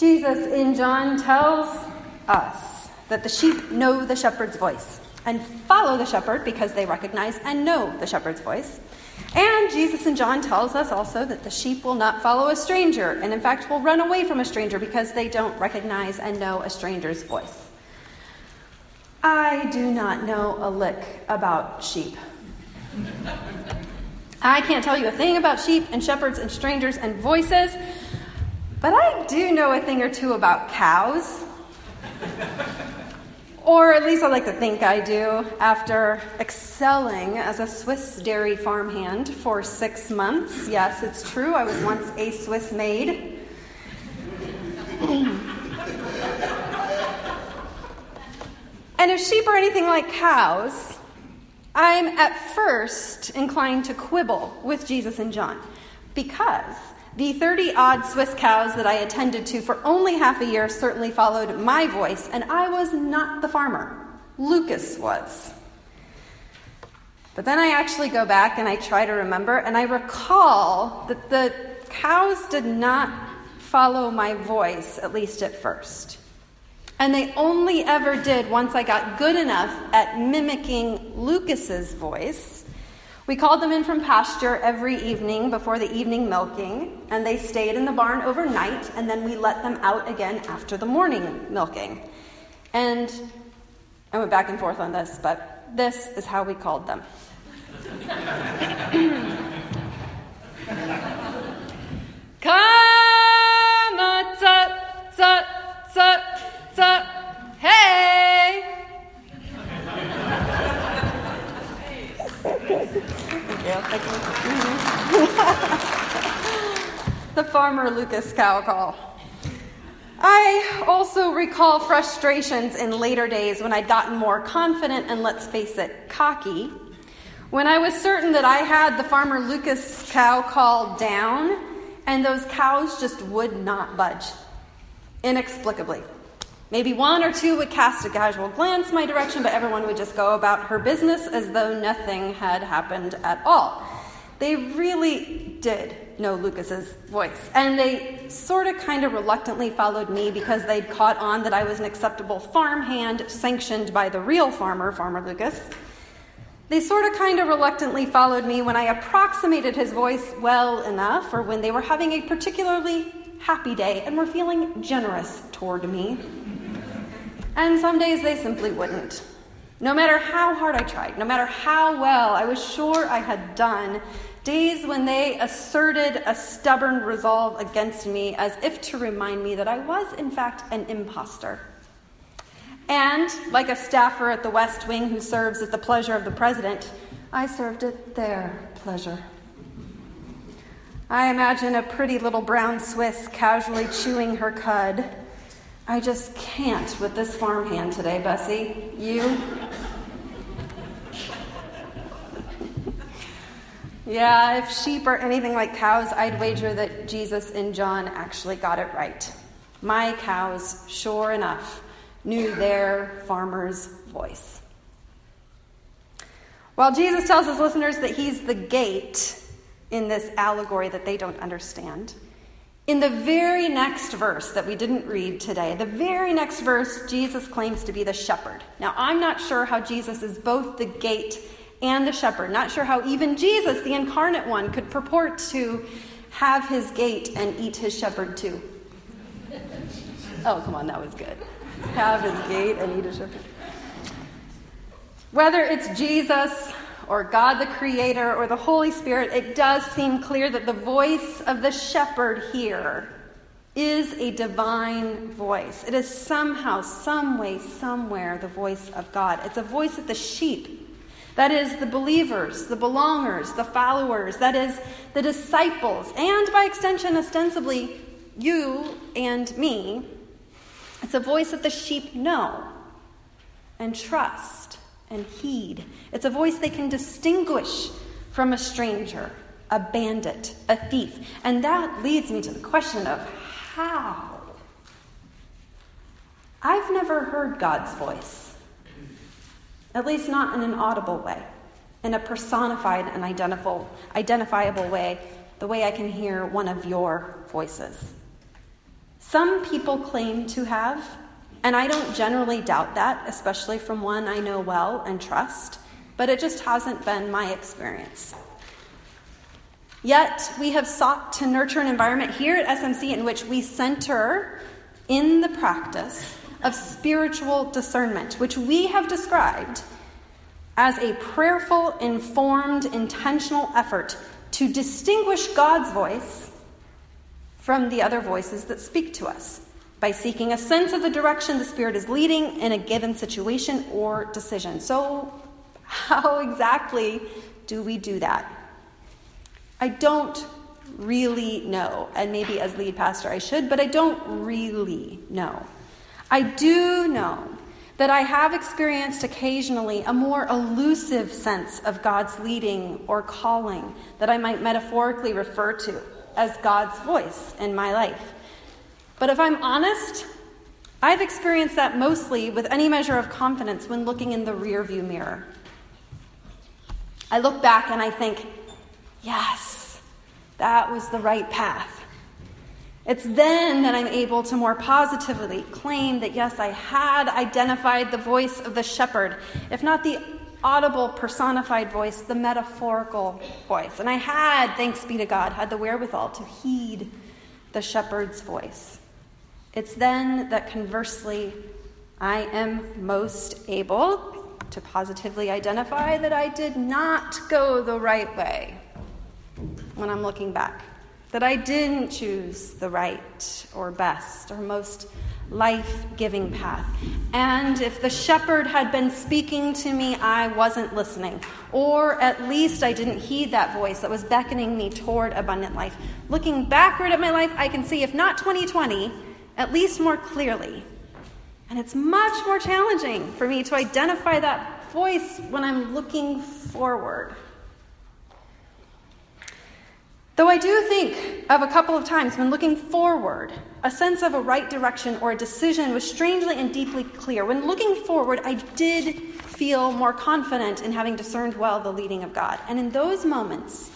Jesus in John tells us that the sheep know the shepherd's voice and follow the shepherd because they recognize and know the shepherd's voice. And Jesus in John tells us also that the sheep will not follow a stranger, and in fact will run away from a stranger because they don't recognize and know a stranger's voice. I do not know a lick about sheep. I can't tell you a thing about sheep and shepherds and strangers and voices, but I do know a thing or two about cows. Or at least I like to think I do, after excelling as a Swiss dairy farmhand for six months. Yes, it's true, I was once a Swiss maid. and if sheep are anything like cows, I'm at first inclined to quibble with Jesus and John because the 30 odd Swiss cows that I attended to for only half a year certainly followed my voice, and I was not the farmer. Lucas was. But then I actually go back and I try to remember, and I recall that the cows did not follow my voice, at least at first. And they only ever did once I got good enough at mimicking Lucas's voice we called them in from pasture every evening before the evening milking, and they stayed in the barn overnight, and then we let them out again after the morning milking. And I went back and forth on this, but this is how we called them. Come tut, tut, tut, tut, hey! the farmer Lucas cow call. I also recall frustrations in later days when I'd gotten more confident and, let's face it, cocky. When I was certain that I had the farmer Lucas cow call down, and those cows just would not budge, inexplicably. Maybe one or two would cast a casual glance my direction, but everyone would just go about her business as though nothing had happened at all. They really did know Lucas's voice, and they sort of kind of reluctantly followed me because they'd caught on that I was an acceptable farmhand sanctioned by the real farmer, Farmer Lucas. They sort of kind of reluctantly followed me when I approximated his voice well enough, or when they were having a particularly happy day and were feeling generous toward me. And some days they simply wouldn't. No matter how hard I tried, no matter how well I was sure I had done, days when they asserted a stubborn resolve against me as if to remind me that I was, in fact, an impostor. And, like a staffer at the West Wing who serves at the pleasure of the president, I served at their pleasure. I imagine a pretty little brown Swiss casually chewing her cud I just can't with this farmhand today, Bessie. You? yeah, if sheep are anything like cows, I'd wager that Jesus and John actually got it right. My cows, sure enough, knew their farmer's voice. While Jesus tells his listeners that he's the gate in this allegory that they don't understand, in the very next verse that we didn't read today, the very next verse, Jesus claims to be the shepherd. Now, I'm not sure how Jesus is both the gate and the shepherd. Not sure how even Jesus, the incarnate one, could purport to have his gate and eat his shepherd too. Oh, come on, that was good. Have his gate and eat his shepherd. Whether it's Jesus or God the Creator or the Holy Spirit, it does seem clear that the voice of the shepherd here is a divine voice. It is somehow, some way, somewhere the voice of God. It's a voice of the sheep. That is the believers, the belongers, the followers, that is the disciples, and by extension, ostensibly, you and me. It's a voice that the sheep know and trust and heed. It's a voice they can distinguish from a stranger, a bandit, a thief. And that leads me to the question of how? I've never heard God's voice, at least not in an audible way, in a personified and identifiable way, the way I can hear one of your voices. Some people claim to have, and I don't generally doubt that, especially from one I know well and trust, but it just hasn't been my experience. Yet, we have sought to nurture an environment here at SMC in which we center in the practice of spiritual discernment, which we have described as a prayerful, informed, intentional effort to distinguish God's voice from the other voices that speak to us by seeking a sense of the direction the Spirit is leading in a given situation or decision. So, how exactly do we do that? I don't really know, and maybe as lead pastor I should, but I don't really know. I do know that I have experienced occasionally a more elusive sense of God's leading or calling that I might metaphorically refer to as God's voice in my life. But if I'm honest, I've experienced that mostly with any measure of confidence when looking in the rearview mirror. I look back and I think, Yes, that was the right path. It's then that I'm able to more positively claim that, yes, I had identified the voice of the shepherd, if not the audible personified voice, the metaphorical voice. And I had, thanks be to God, had the wherewithal to heed the shepherd's voice. It's then that conversely, I am most able to positively identify that I did not go the right way when I'm looking back. That I didn't choose the right or best or most life giving path. And if the shepherd had been speaking to me, I wasn't listening. Or at least I didn't heed that voice that was beckoning me toward abundant life. Looking backward at my life, I can see, if not 2020, at least more clearly. And it's much more challenging for me to identify that voice when I'm looking forward. Though I do think of a couple of times when looking forward, a sense of a right direction or a decision was strangely and deeply clear. When looking forward, I did feel more confident in having discerned well the leading of God. And in those moments,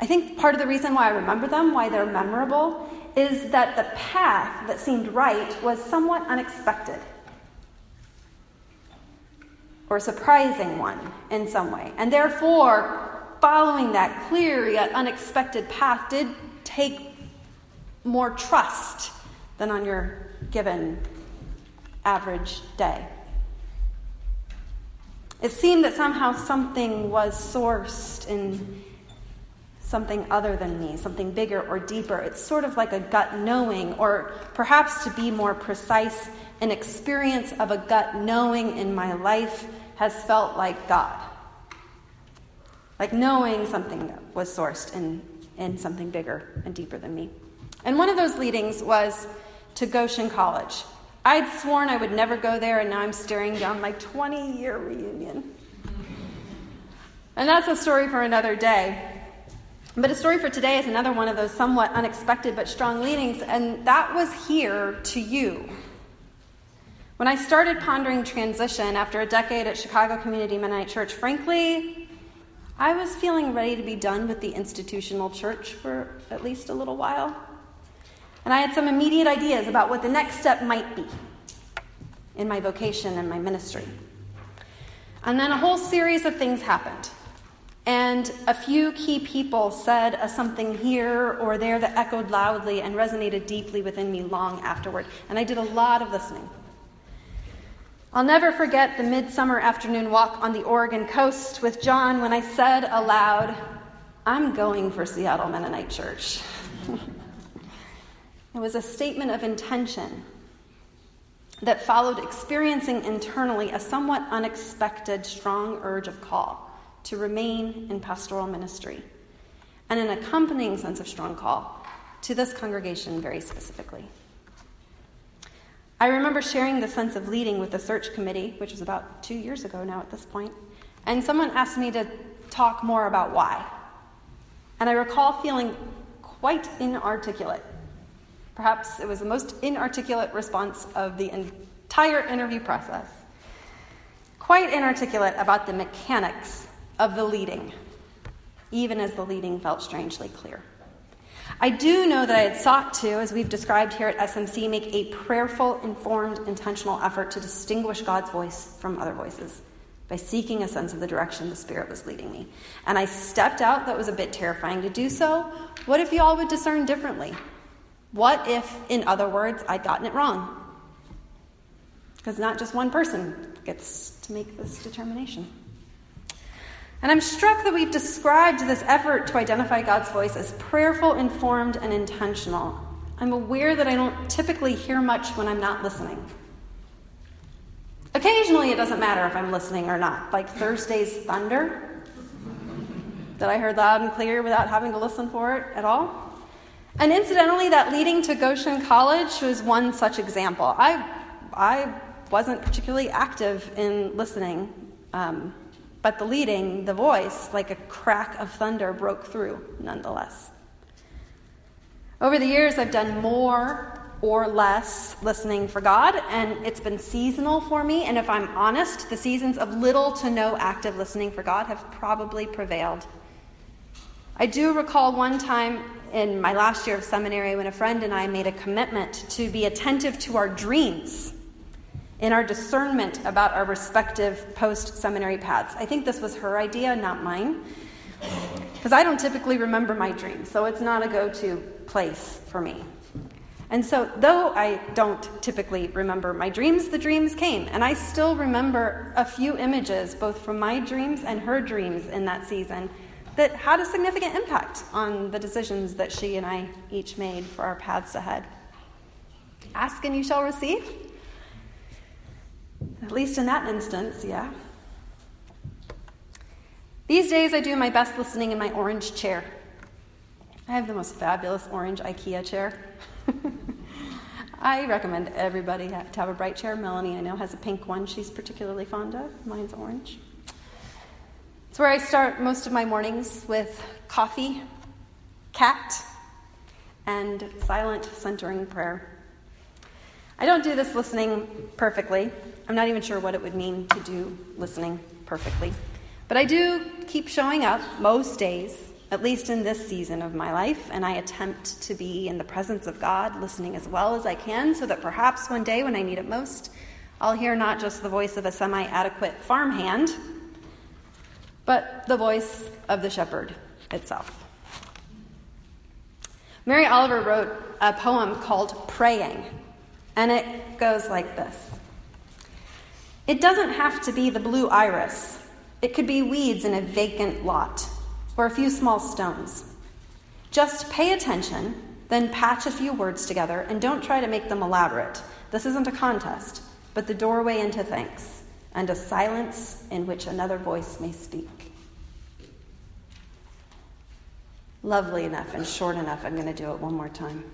I think part of the reason why I remember them, why they're memorable, is that the path that seemed right was somewhat unexpected or a surprising one in some way. And therefore, following that clear yet unexpected path did take more trust than on your given average day. It seemed that somehow something was sourced in something other than me, something bigger or deeper. It's sort of like a gut knowing, or perhaps to be more precise, an experience of a gut knowing in my life has felt like God like knowing something that was sourced in, in something bigger and deeper than me. And one of those leadings was to Goshen College. I'd sworn I would never go there, and now I'm staring down my 20 year reunion. And that's a story for another day. But a story for today is another one of those somewhat unexpected but strong leadings, and that was here to you. When I started pondering transition after a decade at Chicago Community Mennonite Church, frankly, I was feeling ready to be done with the institutional church for at least a little while. And I had some immediate ideas about what the next step might be in my vocation and my ministry. And then a whole series of things happened. And a few key people said a something here or there that echoed loudly and resonated deeply within me long afterward. And I did a lot of listening. I'll never forget the midsummer afternoon walk on the Oregon coast with John when I said aloud, I'm going for Seattle Mennonite Church. it was a statement of intention that followed experiencing internally a somewhat unexpected, strong urge of call to remain in pastoral ministry, and an accompanying sense of strong call to this congregation very specifically. I remember sharing the sense of leading with the search committee, which was about two years ago now at this point, and someone asked me to talk more about why. And I recall feeling quite inarticulate. Perhaps it was the most inarticulate response of the entire interview process. Quite inarticulate about the mechanics of the leading, even as the leading felt strangely clear. I do know that I had sought to, as we've described here at SMC, make a prayerful, informed, intentional effort to distinguish God's voice from other voices by seeking a sense of the direction the Spirit was leading me. And I stepped out, that was a bit terrifying to do so. What if y'all would discern differently? What if, in other words, I'd gotten it wrong? Because not just one person gets to make this determination. And I'm struck that we've described this effort to identify God's voice as prayerful, informed, and intentional. I'm aware that I don't typically hear much when I'm not listening. Occasionally, it doesn't matter if I'm listening or not, like Thursday's thunder that I heard loud and clear without having to listen for it at all. And incidentally, that leading to Goshen College was one such example. I, I wasn't particularly active in listening. Um, but the leading, the voice, like a crack of thunder, broke through nonetheless. Over the years, I've done more or less listening for God, and it's been seasonal for me. And if I'm honest, the seasons of little to no active listening for God have probably prevailed. I do recall one time in my last year of seminary when a friend and I made a commitment to be attentive to our dreams in our discernment about our respective post seminary paths. I think this was her idea, not mine, because I don't typically remember my dreams, so it's not a go to place for me. And so, though I don't typically remember my dreams, the dreams came. And I still remember a few images, both from my dreams and her dreams in that season, that had a significant impact on the decisions that she and I each made for our paths ahead. Ask and you shall receive. At least in that instance, yeah. These days, I do my best listening in my orange chair. I have the most fabulous orange IKEA chair. I recommend everybody to have a bright chair. Melanie, I know, has a pink one she's particularly fond of. Mine's orange. It's where I start most of my mornings with coffee, cat, and silent centering prayer. I don't do this listening perfectly. I'm not even sure what it would mean to do listening perfectly. But I do keep showing up most days, at least in this season of my life, and I attempt to be in the presence of God, listening as well as I can, so that perhaps one day when I need it most, I'll hear not just the voice of a semi adequate farmhand, but the voice of the shepherd itself. Mary Oliver wrote a poem called Praying. And it goes like this It doesn't have to be the blue iris, it could be weeds in a vacant lot or a few small stones. Just pay attention, then patch a few words together, and don't try to make them elaborate. This isn't a contest, but the doorway into thanks and a silence in which another voice may speak. Lovely enough and short enough, I'm going to do it one more time.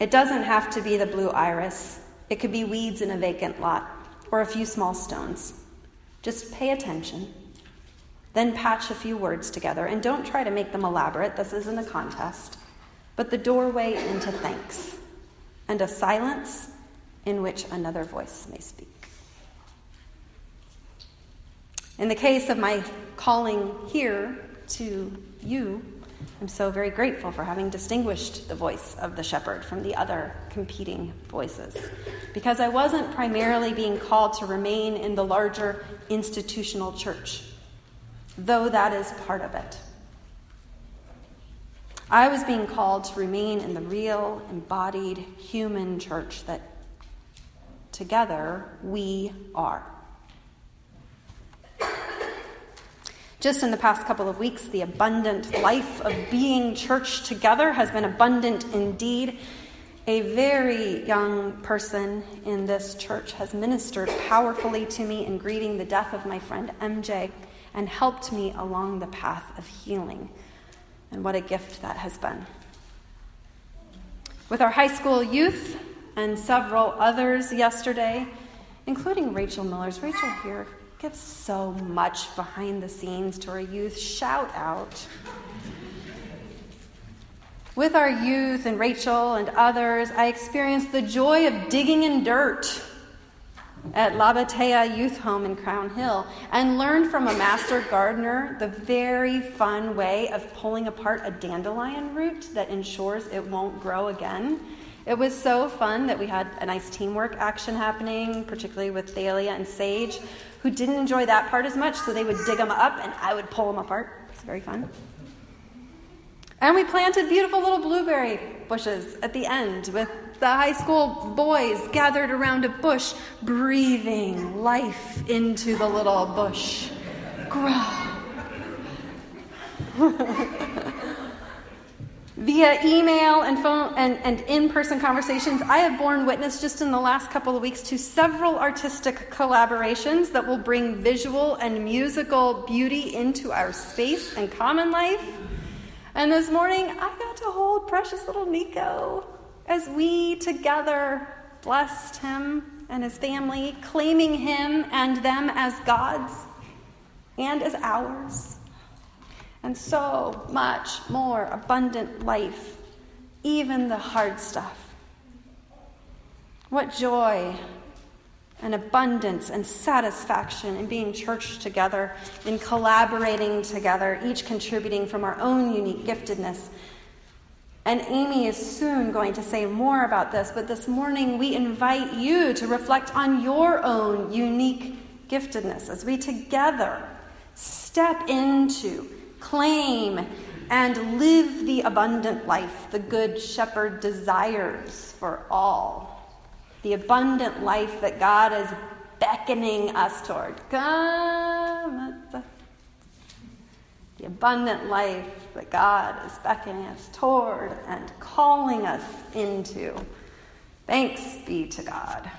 It doesn't have to be the blue iris, it could be weeds in a vacant lot or a few small stones. Just pay attention. Then patch a few words together and don't try to make them elaborate. This isn't a contest. But the doorway into thanks and a silence in which another voice may speak. In the case of my calling here to you, I'm so very grateful for having distinguished the voice of the shepherd from the other competing voices, because I wasn't primarily being called to remain in the larger institutional church, though that is part of it. I was being called to remain in the real, embodied human church that together we are. Just in the past couple of weeks, the abundant life of being church together has been abundant indeed. A very young person in this church has ministered powerfully to me in grieving the death of my friend MJ and helped me along the path of healing. And what a gift that has been. With our high school youth and several others yesterday, including Rachel Miller's. Rachel here Give so much behind the scenes to our youth. Shout out. With our youth and Rachel and others, I experienced the joy of digging in dirt. at Labateyah Youth Home in Crown Hill and learned from a master gardener the very fun way of pulling apart a dandelion root that ensures it won't grow again. It was so fun that we had a nice teamwork action happening, particularly with Thalia and Sage, who didn't enjoy that part as much, so they would dig them up and I would pull them apart. It's very fun. And we planted beautiful little blueberry bushes at the end with the high school boys gathered around a bush, breathing life into the little bush. Grow. Via email and phone and, and in-person conversations, I have borne witness just in the last couple of weeks to several artistic collaborations that will bring visual and musical beauty into our space and common life. And this morning, I got to hold precious little Nico as we together blessed him and his family, claiming him and them as God's and as ours. And so much more abundant life, even the hard stuff. What joy and abundance and satisfaction in being church together, in collaborating together, each contributing from our own unique giftedness. And Amy is soon going to say more about this, but this morning we invite you to reflect on your own unique giftedness as we together step into, claim, and live the abundant life the Good Shepherd desires for all the abundant life that God is beckoning us toward. Come, the abundant life that God is beckoning us toward and calling us into. Thanks be to God.